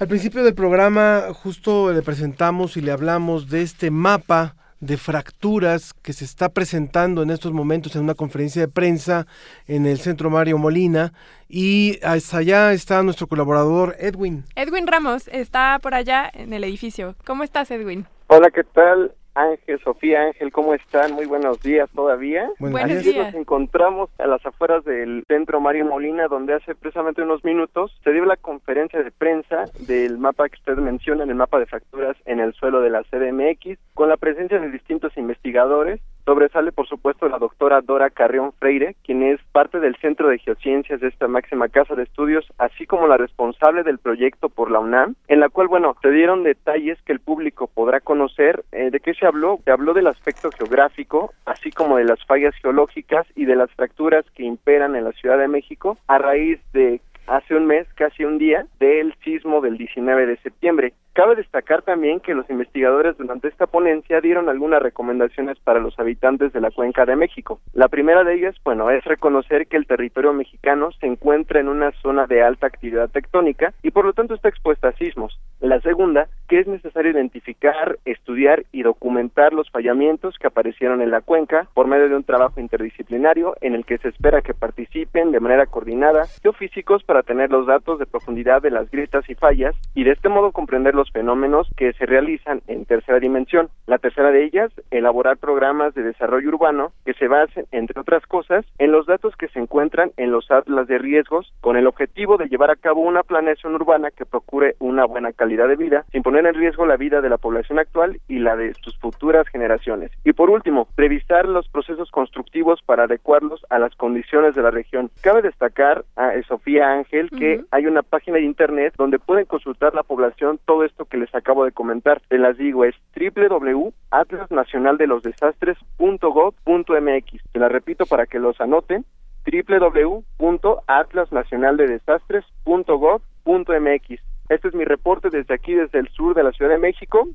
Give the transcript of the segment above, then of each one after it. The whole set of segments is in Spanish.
Al principio del programa justo le presentamos y le hablamos de este mapa de fracturas que se está presentando en estos momentos en una conferencia de prensa en el Centro Mario Molina y hasta allá está nuestro colaborador Edwin. Edwin Ramos está por allá en el edificio. ¿Cómo estás Edwin? Hola, ¿qué tal? Ángel, Sofía, Ángel, ¿cómo están? Muy buenos días todavía. Buenos días. Nos encontramos a las afueras del centro Mario Molina, donde hace precisamente unos minutos se dio la conferencia de prensa del mapa que usted menciona, el mapa de fracturas en el suelo de la CDMX, con la presencia de distintos investigadores Sobresale, por supuesto, la doctora Dora Carrión Freire, quien es parte del Centro de Geociencias de esta máxima casa de estudios, así como la responsable del proyecto por la UNAM, en la cual, bueno, se dieron detalles que el público podrá conocer. Eh, ¿De qué se habló? Se habló del aspecto geográfico, así como de las fallas geológicas y de las fracturas que imperan en la Ciudad de México a raíz de hace un mes, casi un día, del sismo del 19 de septiembre. Cabe destacar también que los investigadores durante esta ponencia dieron algunas recomendaciones para los habitantes de la cuenca de México. La primera de ellas, bueno, es reconocer que el territorio mexicano se encuentra en una zona de alta actividad tectónica y por lo tanto está expuesta a sismos. La segunda, que es necesario identificar, estudiar y documentar los fallamientos que aparecieron en la cuenca por medio de un trabajo interdisciplinario en el que se espera que participen de manera coordinada geofísicos para tener los datos de profundidad de las grietas y fallas y de este modo comprender los fenómenos que se realizan en tercera dimensión. La tercera de ellas, elaborar programas de desarrollo urbano que se basen, entre otras cosas, en los datos que se encuentran en los atlas de riesgos con el objetivo de llevar a cabo una planeación urbana que procure una buena calidad de vida sin poner en riesgo la vida de la población actual y la de sus futuras generaciones. Y por último, revisar los procesos constructivos para adecuarlos a las condiciones de la región. Cabe destacar a Sofía Ángel que hay una página de internet donde pueden consultar la población todo esto que les acabo de comentar. Te las digo, es www.atlasnacionaldelosdesastres.gov.mx. Te la repito para que los anoten www.atlasnacionaldelesastres.gov.mx. Este es mi reporte desde aquí, desde el sur de la Ciudad de México.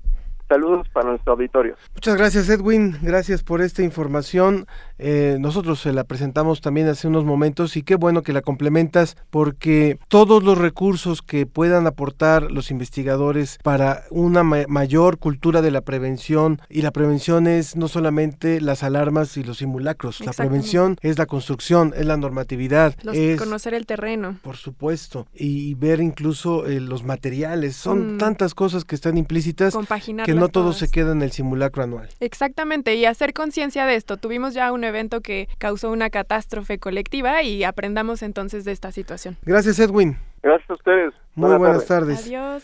Saludos para nuestro auditorio. Muchas gracias Edwin, gracias por esta información. Eh, nosotros se la presentamos también hace unos momentos y qué bueno que la complementas porque todos los recursos que puedan aportar los investigadores para una mayor cultura de la prevención y la prevención es no solamente las alarmas y los simulacros, la prevención es la construcción, es la normatividad, es conocer el terreno. Por supuesto, y ver incluso eh, los materiales, son mm. tantas cosas que están implícitas que no todo se queda en el simulacro anual. Exactamente, y hacer conciencia de esto. Tuvimos ya un evento que causó una catástrofe colectiva y aprendamos entonces de esta situación. Gracias, Edwin. Gracias a ustedes. Muy buenas, tardes. Adiós.